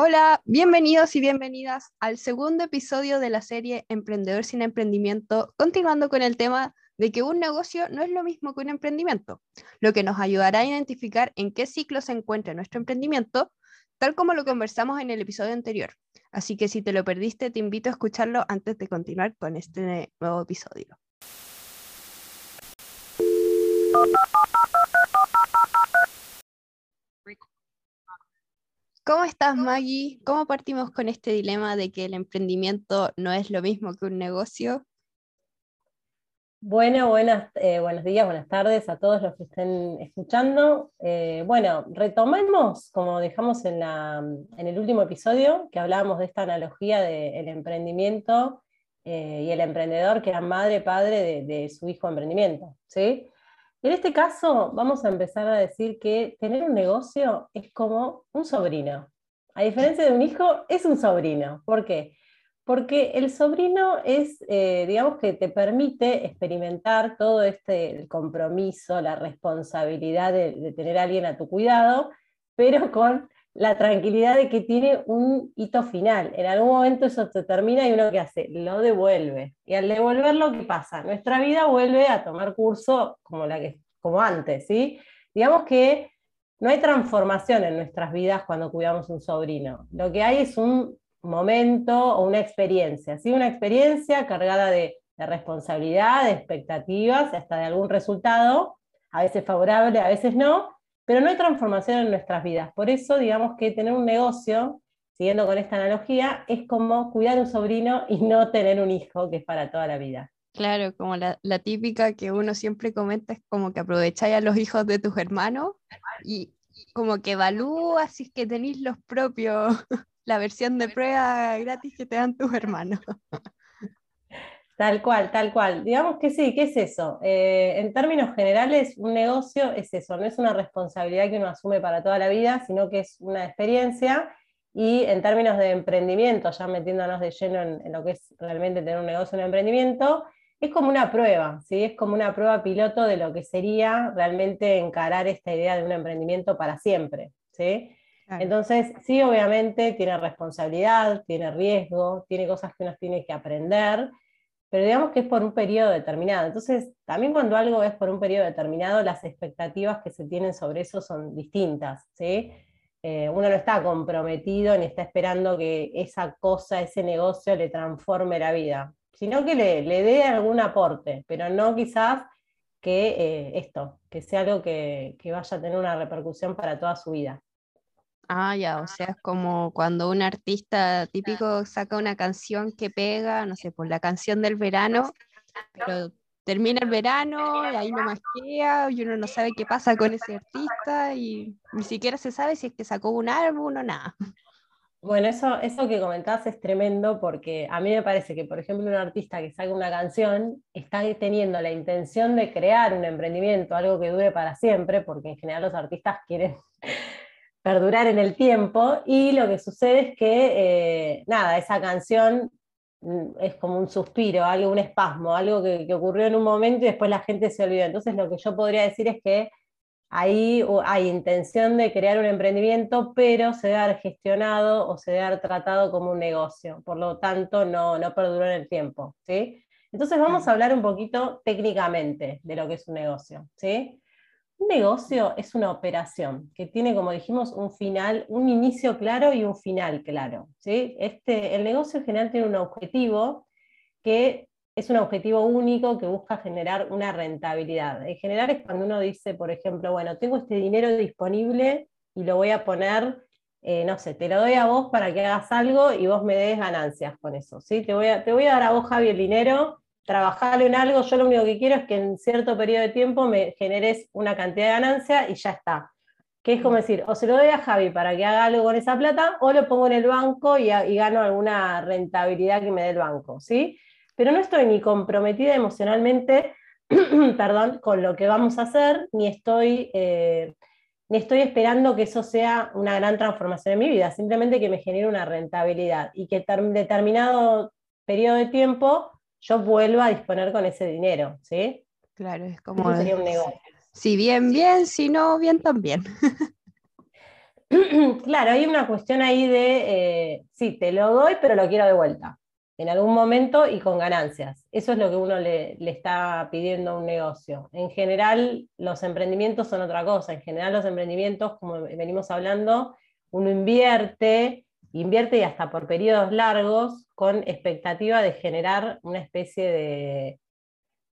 Hola, bienvenidos y bienvenidas al segundo episodio de la serie Emprendedor sin Emprendimiento, continuando con el tema de que un negocio no es lo mismo que un emprendimiento, lo que nos ayudará a identificar en qué ciclo se encuentra nuestro emprendimiento, tal como lo conversamos en el episodio anterior. Así que si te lo perdiste, te invito a escucharlo antes de continuar con este nuevo episodio. ¿Cómo estás, Maggie? ¿Cómo partimos con este dilema de que el emprendimiento no es lo mismo que un negocio? Bueno, buenas, eh, buenos días, buenas tardes a todos los que estén escuchando. Eh, bueno, retomemos, como dejamos en, el último episodio, que hablábamos de esta analogía del emprendimiento eh, y el emprendedor que era madre, padre de, de su hijo emprendimiento. ¿sí? En este caso, vamos a empezar a decir que tener un negocio es como un sobrino. A diferencia de un hijo, es un sobrino. ¿Por qué? Porque el sobrino es, eh, digamos que te permite experimentar todo este compromiso, la responsabilidad de, tener a alguien a tu cuidado, pero con la tranquilidad de que tiene un hito final. En algún momento eso se termina y uno que hace, lo devuelve. Y al devolverlo, ¿qué pasa? Nuestra vida vuelve a tomar curso como, la que, como antes, ¿sí? Digamos que no hay transformación en nuestras vidas cuando cuidamos un sobrino. Lo que hay es un momento o una experiencia, ¿sí? Una experiencia cargada de, de responsabilidad, de expectativas, hasta de algún resultado, a veces favorable, a veces no, pero no hay transformación en nuestras vidas. Por eso, digamos que tener un negocio, siguiendo con esta analogía, es como cuidar un sobrino y no tener un hijo, que es para toda la vida. Claro, como la, típica que uno siempre comenta es como que aprovecháis a los hijos de tus hermanos y como que evalúas si es que tenéis los propios, la versión de prueba gratis que te dan tus hermanos. Tal cual, tal cual. Digamos que sí, ¿qué es eso? Eh, en términos generales, un negocio es eso, no es una responsabilidad que uno asume para toda la vida, sino que es una experiencia. Y en términos de emprendimiento, ya metiéndonos de lleno en, lo que es realmente tener un negocio, un emprendimiento, es como una prueba, ¿sí? es como una prueba piloto de lo que sería realmente encarar esta idea de un emprendimiento para siempre. ¿sí? Entonces, sí, obviamente tiene responsabilidad, tiene riesgo, tiene cosas que uno tiene que aprender, pero digamos que es por un periodo determinado. Entonces, también cuando algo es por un periodo determinado, las expectativas que se tienen sobre eso son distintas. ¿sí? Eh, uno no está comprometido ni está esperando que esa cosa, ese negocio le transforme la vida, sino que le, le dé algún aporte, pero no quizás que eh, esto, que sea algo que, que vaya a tener una repercusión para toda su vida. Ah, ya, o sea, es como cuando un artista típico saca una canción que pega, no sé, por la canción del verano, pero termina el verano y ahí no más queda y uno no sabe qué pasa con ese artista y ni siquiera se sabe si es que sacó un álbum o nada. Bueno, eso, eso que comentabas es tremendo porque a mí me parece que, por ejemplo, un artista que saca una canción está teniendo la intención de crear un emprendimiento, algo que dure para siempre, porque en general los artistas quieren perdurar en el tiempo y lo que sucede es que, eh, nada, esa canción mm, es como un suspiro, algo, un espasmo, algo que, ocurrió en un momento y después la gente se olvidó. Entonces lo que yo podría decir es que ahí hay intención de crear un emprendimiento, pero se debe haber gestionado o se debe haber tratado como un negocio, por lo tanto no, no perduró en el tiempo. ¿sí? Entonces vamos a hablar un poquito técnicamente de lo que es un negocio. ¿sí? Un negocio es una operación que tiene, como dijimos, un final, un inicio claro y un final claro. ¿sí? Este, el negocio en general tiene un objetivo que es un objetivo único que busca generar una rentabilidad. En general es cuando uno dice, por ejemplo, bueno, tengo este dinero disponible y lo voy a poner, eh, no sé, te lo doy a vos para que hagas algo y vos me des ganancias con eso. ¿sí? Te, voy a, te voy a dar a vos, Javi, el dinero trabajar en algo, yo lo único que quiero es que en cierto periodo de tiempo me generes una cantidad de ganancia y ya está. Que es como decir, o se lo doy a Javi para que haga algo con esa plata, o lo pongo en el banco y, gano alguna rentabilidad que me dé el banco, ¿sí? Pero no estoy ni comprometida emocionalmente, perdón, con lo que vamos a hacer, ni estoy, eh, ni estoy esperando que eso sea una gran transformación en mi vida, simplemente que me genere una rentabilidad y que en determinado periodo de tiempo yo vuelvo a disponer con ese dinero, ¿sí? Claro, es como... sería un negocio. Si bien, bien, si no, bien también. claro, hay una cuestión ahí de, eh, sí, te lo doy, pero lo quiero de vuelta, en algún momento y con ganancias. Eso es lo que uno le, le, está pidiendo a un negocio. En general, los emprendimientos son otra cosa. En general, los emprendimientos, como venimos hablando, uno invierte, invierte hasta por periodos largos, con expectativa de generar una especie de,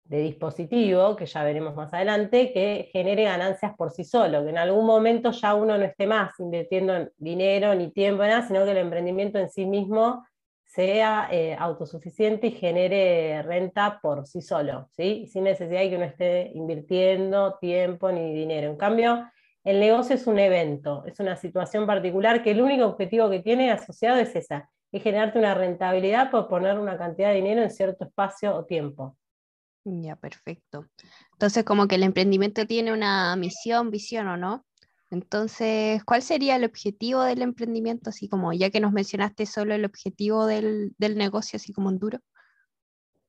de dispositivo, que ya veremos más adelante, que genere ganancias por sí solo, que en algún momento ya uno no esté más invirtiendo dinero ni tiempo nada, sino que el emprendimiento en sí mismo sea eh, autosuficiente y genere renta por sí solo, ¿sí? sin necesidad de que uno esté invirtiendo tiempo ni dinero. En cambio, el negocio es un evento, es una situación particular que el único objetivo que tiene asociado es esa, es generarte una rentabilidad por poner una cantidad de dinero en cierto espacio o tiempo. Ya, perfecto. Entonces, como que el emprendimiento tiene una misión, visión, ¿o no? Entonces, ¿cuál sería el objetivo del emprendimiento? Así como, ya que nos mencionaste solo el objetivo del, negocio, así como en duro.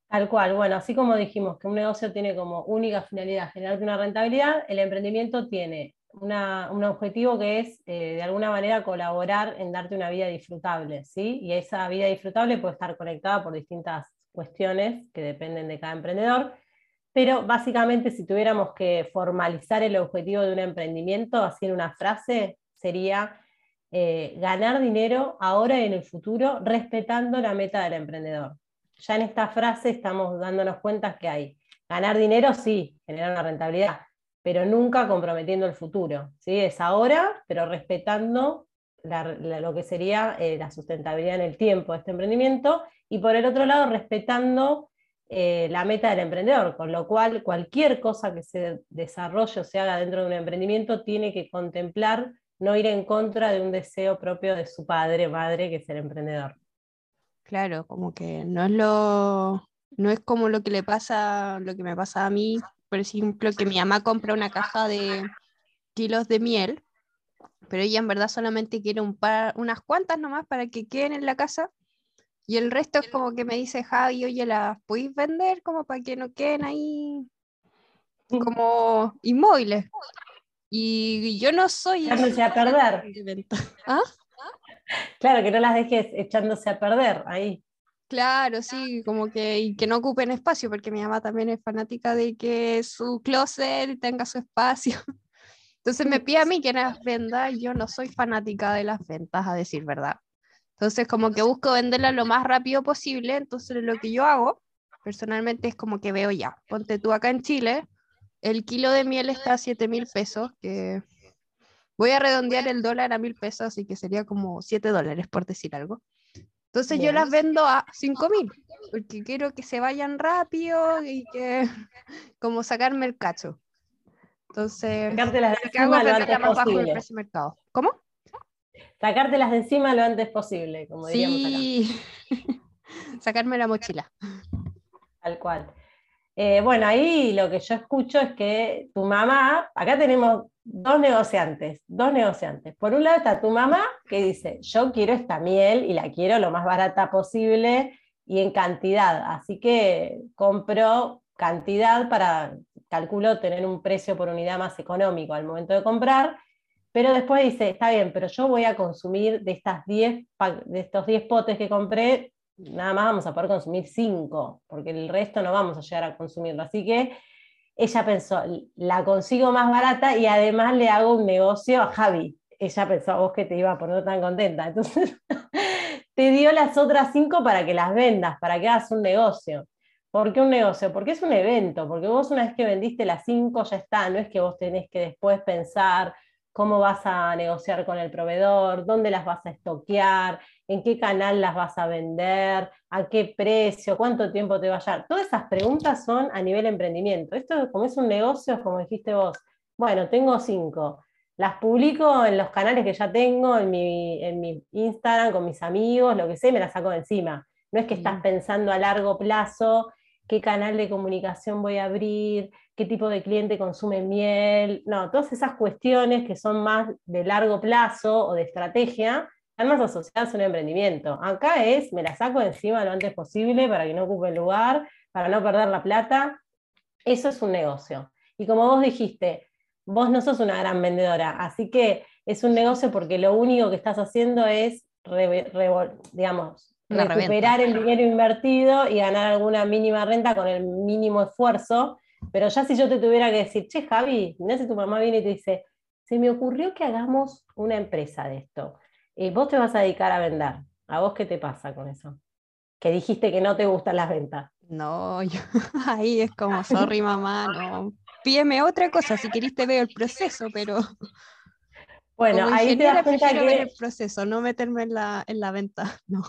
Tal cual, bueno, así como dijimos que un negocio tiene como única finalidad generarte una rentabilidad, el emprendimiento tiene un objetivo que es eh, de alguna manera colaborar en darte una vida disfrutable, ¿sí? Y esa vida disfrutable puede estar conectada por distintas cuestiones que dependen de cada emprendedor, pero básicamente si tuviéramos que formalizar el objetivo de un emprendimiento, así en una frase, sería eh, ganar dinero ahora y en el futuro respetando la meta del emprendedor. Ya en esta frase estamos dándonos cuenta que hay ganar dinero, sí, generar una rentabilidad, pero nunca comprometiendo el futuro. ¿sí? Es ahora, pero respetando lo que sería eh, la sustentabilidad en el tiempo de este emprendimiento y por el otro lado respetando eh, la meta del emprendedor, con lo cual cualquier cosa que se desarrolle o se haga dentro de un emprendimiento tiene que contemplar no ir en contra de un deseo propio de su padre, madre, que es el emprendedor. Claro, como que no es lo no es como lo que le pasa, lo que me pasa a mí, por ejemplo, que mi mamá compra una caja de kilos de miel, pero ella en verdad solamente quiere un par, unas cuantas nomás para que queden en la casa y el resto es como que me dice Javi, oye, ¿las podéis vender como para que no queden ahí como inmóviles? Y yo no soy... Echándose a perder. ¿Ah? Claro, que no las dejes echándose a perder ahí. Claro, sí, como que, y que no ocupen espacio, porque mi mamá también es fanática de que su closet tenga su espacio. Entonces me pide a mí que las venda, y yo no soy fanática de las ventas, a decir verdad. Entonces, como que busco venderla lo más rápido posible. Entonces, lo que yo hago personalmente es como que veo ya, ponte tú acá en Chile, el kilo de miel está a 7 mil pesos, que voy a redondear el dólar a mil pesos, así que sería como 7 dólares, por decir algo. Entonces yo las vendo a 5 mil, porque quiero que se vayan rápido y que como sacarme el cacho. Entonces, Sacarte las de encima lo antes posible. precio mercado. ¿Cómo? Sacártelas de encima lo antes posible, como diríamos sí. Sacarme la mochila. Tal cual. Eh, bueno, ahí lo que yo escucho es que tu mamá, acá tenemos dos negociantes, dos negociantes. Por un lado está tu mamá que dice, yo quiero esta miel y la quiero lo más barata posible y en cantidad, así que compro cantidad para, calculo, tener un precio por unidad más económico al momento de comprar pero después dice, está bien, pero yo voy a consumir de, estas 10, de estos 10 potes que compré, nada más vamos a poder consumir 5, porque el resto no vamos a llegar a consumirlo. Así que ella pensó, la consigo más barata y además le hago un negocio a Javi. Ella pensó a vos que te iba a poner tan contenta. Entonces te dio las otras 5 para que las vendas, para que hagas un negocio. ¿Por qué un negocio? Porque es un evento, porque vos una vez que vendiste las 5 ya está, no es que vos tenés que después pensar, cómo vas a negociar con el proveedor, dónde las vas a estoquear, en qué canal las vas a vender, a qué precio, cuánto tiempo te va a llevar. Todas esas preguntas son a nivel emprendimiento. Esto como es un negocio, como dijiste vos, bueno, tengo cinco. Las publico en los canales que ya tengo, en mi, en mi Instagram, con mis amigos, lo que sé, me las saco de encima. No es que estás pensando a largo plazo qué canal de comunicación voy a abrir, qué tipo de cliente consume miel, no, todas esas cuestiones que son más de largo plazo o de estrategia, están más asociadas a un emprendimiento. Acá es, me la saco encima lo antes posible para que no ocupe el lugar, para no perder la plata. Eso es un negocio. Y como vos dijiste, vos no sos una gran vendedora, así que es un negocio porque lo único que estás haciendo es, digamos, recuperar el dinero invertido y ganar alguna mínima renta con el mínimo esfuerzo. Pero ya si yo te tuviera que decir, che, Javi, no sé tu mamá viene y te dice, se me ocurrió que hagamos una empresa de esto. Y vos te vas a dedicar a vender. ¿A vos qué te pasa con eso? Que dijiste que no te gustan las ventas. No, ahí es como, sorry mamá, no. Pídeme otra cosa, si querés te veo el proceso, pero... Bueno, ahí te das cuenta que... Ver el proceso, no meterme en la, en la venta, no.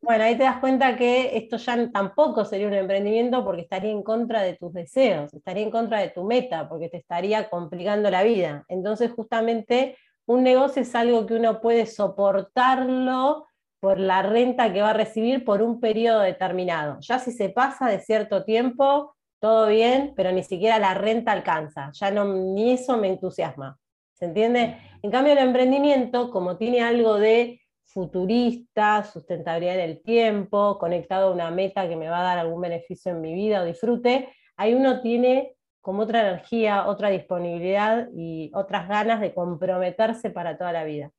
Bueno, ahí te das cuenta que esto ya tampoco sería un emprendimiento porque estaría en contra de tus deseos, estaría en contra de tu meta, porque te estaría complicando la vida. Entonces, justamente, un negocio es algo que uno puede soportarlo por la renta que va a recibir por un periodo determinado. Ya si se pasa de cierto tiempo, todo bien, pero ni siquiera la renta alcanza. Ya no, ni eso me entusiasma. ¿Se entiende? En cambio, el emprendimiento, como tiene algo de futurista, sustentabilidad en el tiempo, conectado a una meta que me va a dar algún beneficio en mi vida o disfrute, ahí uno tiene como otra energía, otra disponibilidad y otras ganas de comprometerse para toda la vida.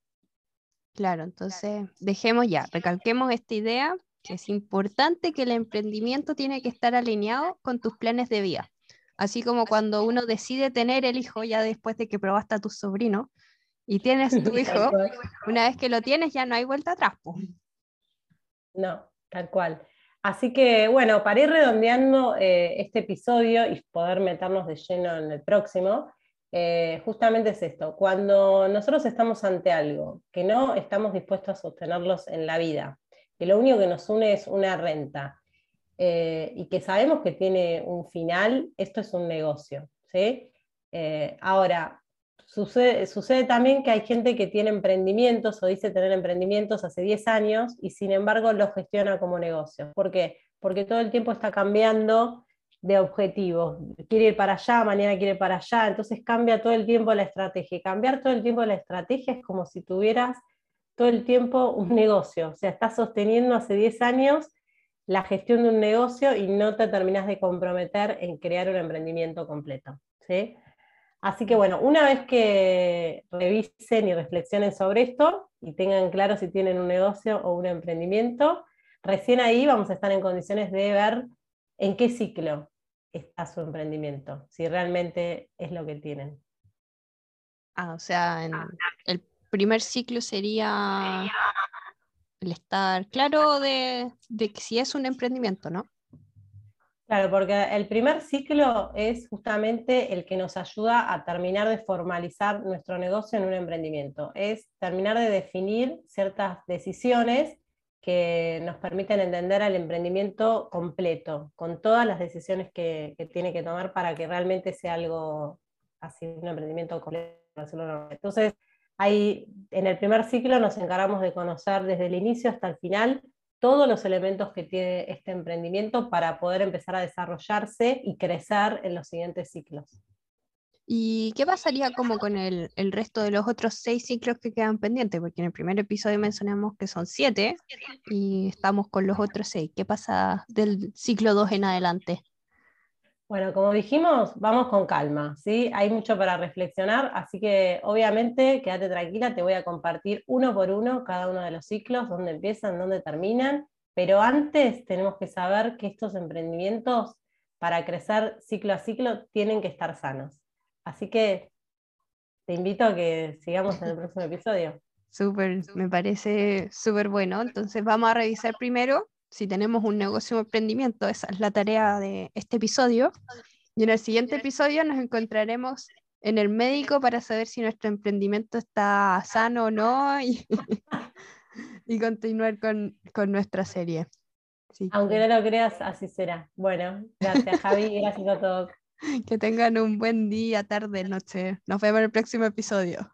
Claro, entonces dejemos ya, recalquemos esta idea, que es importante que el emprendimiento tiene que estar alineado con tus planes de vida. Así como cuando uno decide tener el hijo ya después de que probaste a tu sobrino, y tienes tu hijo, una vez que lo tienes ya no hay vuelta atrás. No, tal cual. Así que bueno, para ir redondeando eh, este episodio y poder meternos de lleno en el próximo, eh, justamente es esto, cuando nosotros estamos ante algo que no estamos dispuestos a sostenerlos en la vida, que lo único que nos une es una renta eh, y que sabemos que tiene un final, esto es un negocio. ¿sí? ahora, Sucede, también que hay gente que tiene emprendimientos o dice tener emprendimientos hace 10 años y sin embargo los gestiona como negocio. ¿Por qué? Porque todo el tiempo está cambiando de objetivo. Quiere ir para allá, mañana quiere ir para allá, entonces cambia todo el tiempo la estrategia. cambiar todo el tiempo la estrategia es como si tuvieras todo el tiempo un negocio. O sea, estás sosteniendo hace 10 años la gestión de un negocio y no te terminas de comprometer en crear un emprendimiento completo. ¿sí? Así que bueno, una vez que revisen y reflexionen sobre esto y tengan claro si tienen un negocio o un emprendimiento, recién ahí vamos a estar en condiciones de ver en qué ciclo está su emprendimiento, si realmente es lo que tienen. Ah, o sea, el primer ciclo sería el estar claro de, de si es un emprendimiento, ¿no? Claro, porque el primer ciclo es justamente el que nos ayuda a terminar de formalizar nuestro negocio en un emprendimiento. Es terminar de definir ciertas decisiones que nos permiten entender al emprendimiento completo, con todas las decisiones que, tiene que tomar para que realmente sea algo así, un emprendimiento completo. Entonces, ahí, en el primer ciclo nos encargamos de conocer desde el inicio hasta el final todos los elementos que tiene este emprendimiento para poder empezar a desarrollarse y crecer en los siguientes ciclos. ¿Y qué pasaría como con el, resto de los otros seis ciclos que quedan pendientes? Porque en el primer episodio mencionamos que son siete y estamos con los otros seis. ¿Qué pasa del ciclo 2 en adelante? Bueno, como dijimos, vamos con calma, ¿sí? Hay mucho para reflexionar, así que obviamente quédate tranquila, te voy a compartir uno por uno cada uno de los ciclos, dónde empiezan, dónde terminan, pero antes tenemos que saber que estos emprendimientos, para crecer ciclo a ciclo, tienen que estar sanos. Así que te invito a que sigamos en el próximo episodio. Súper, me parece súper bueno. Entonces vamos a revisar primero si tenemos un negocio o emprendimiento, esa es la tarea de este episodio. Y en el siguiente episodio nos encontraremos en el médico para saber si nuestro emprendimiento está sano o no y, y continuar con, con, nuestra serie. Aunque no lo creas, así será. Bueno, gracias Javi, gracias a todos. Que tengan un buen día, tarde, noche. Nos vemos en el próximo episodio.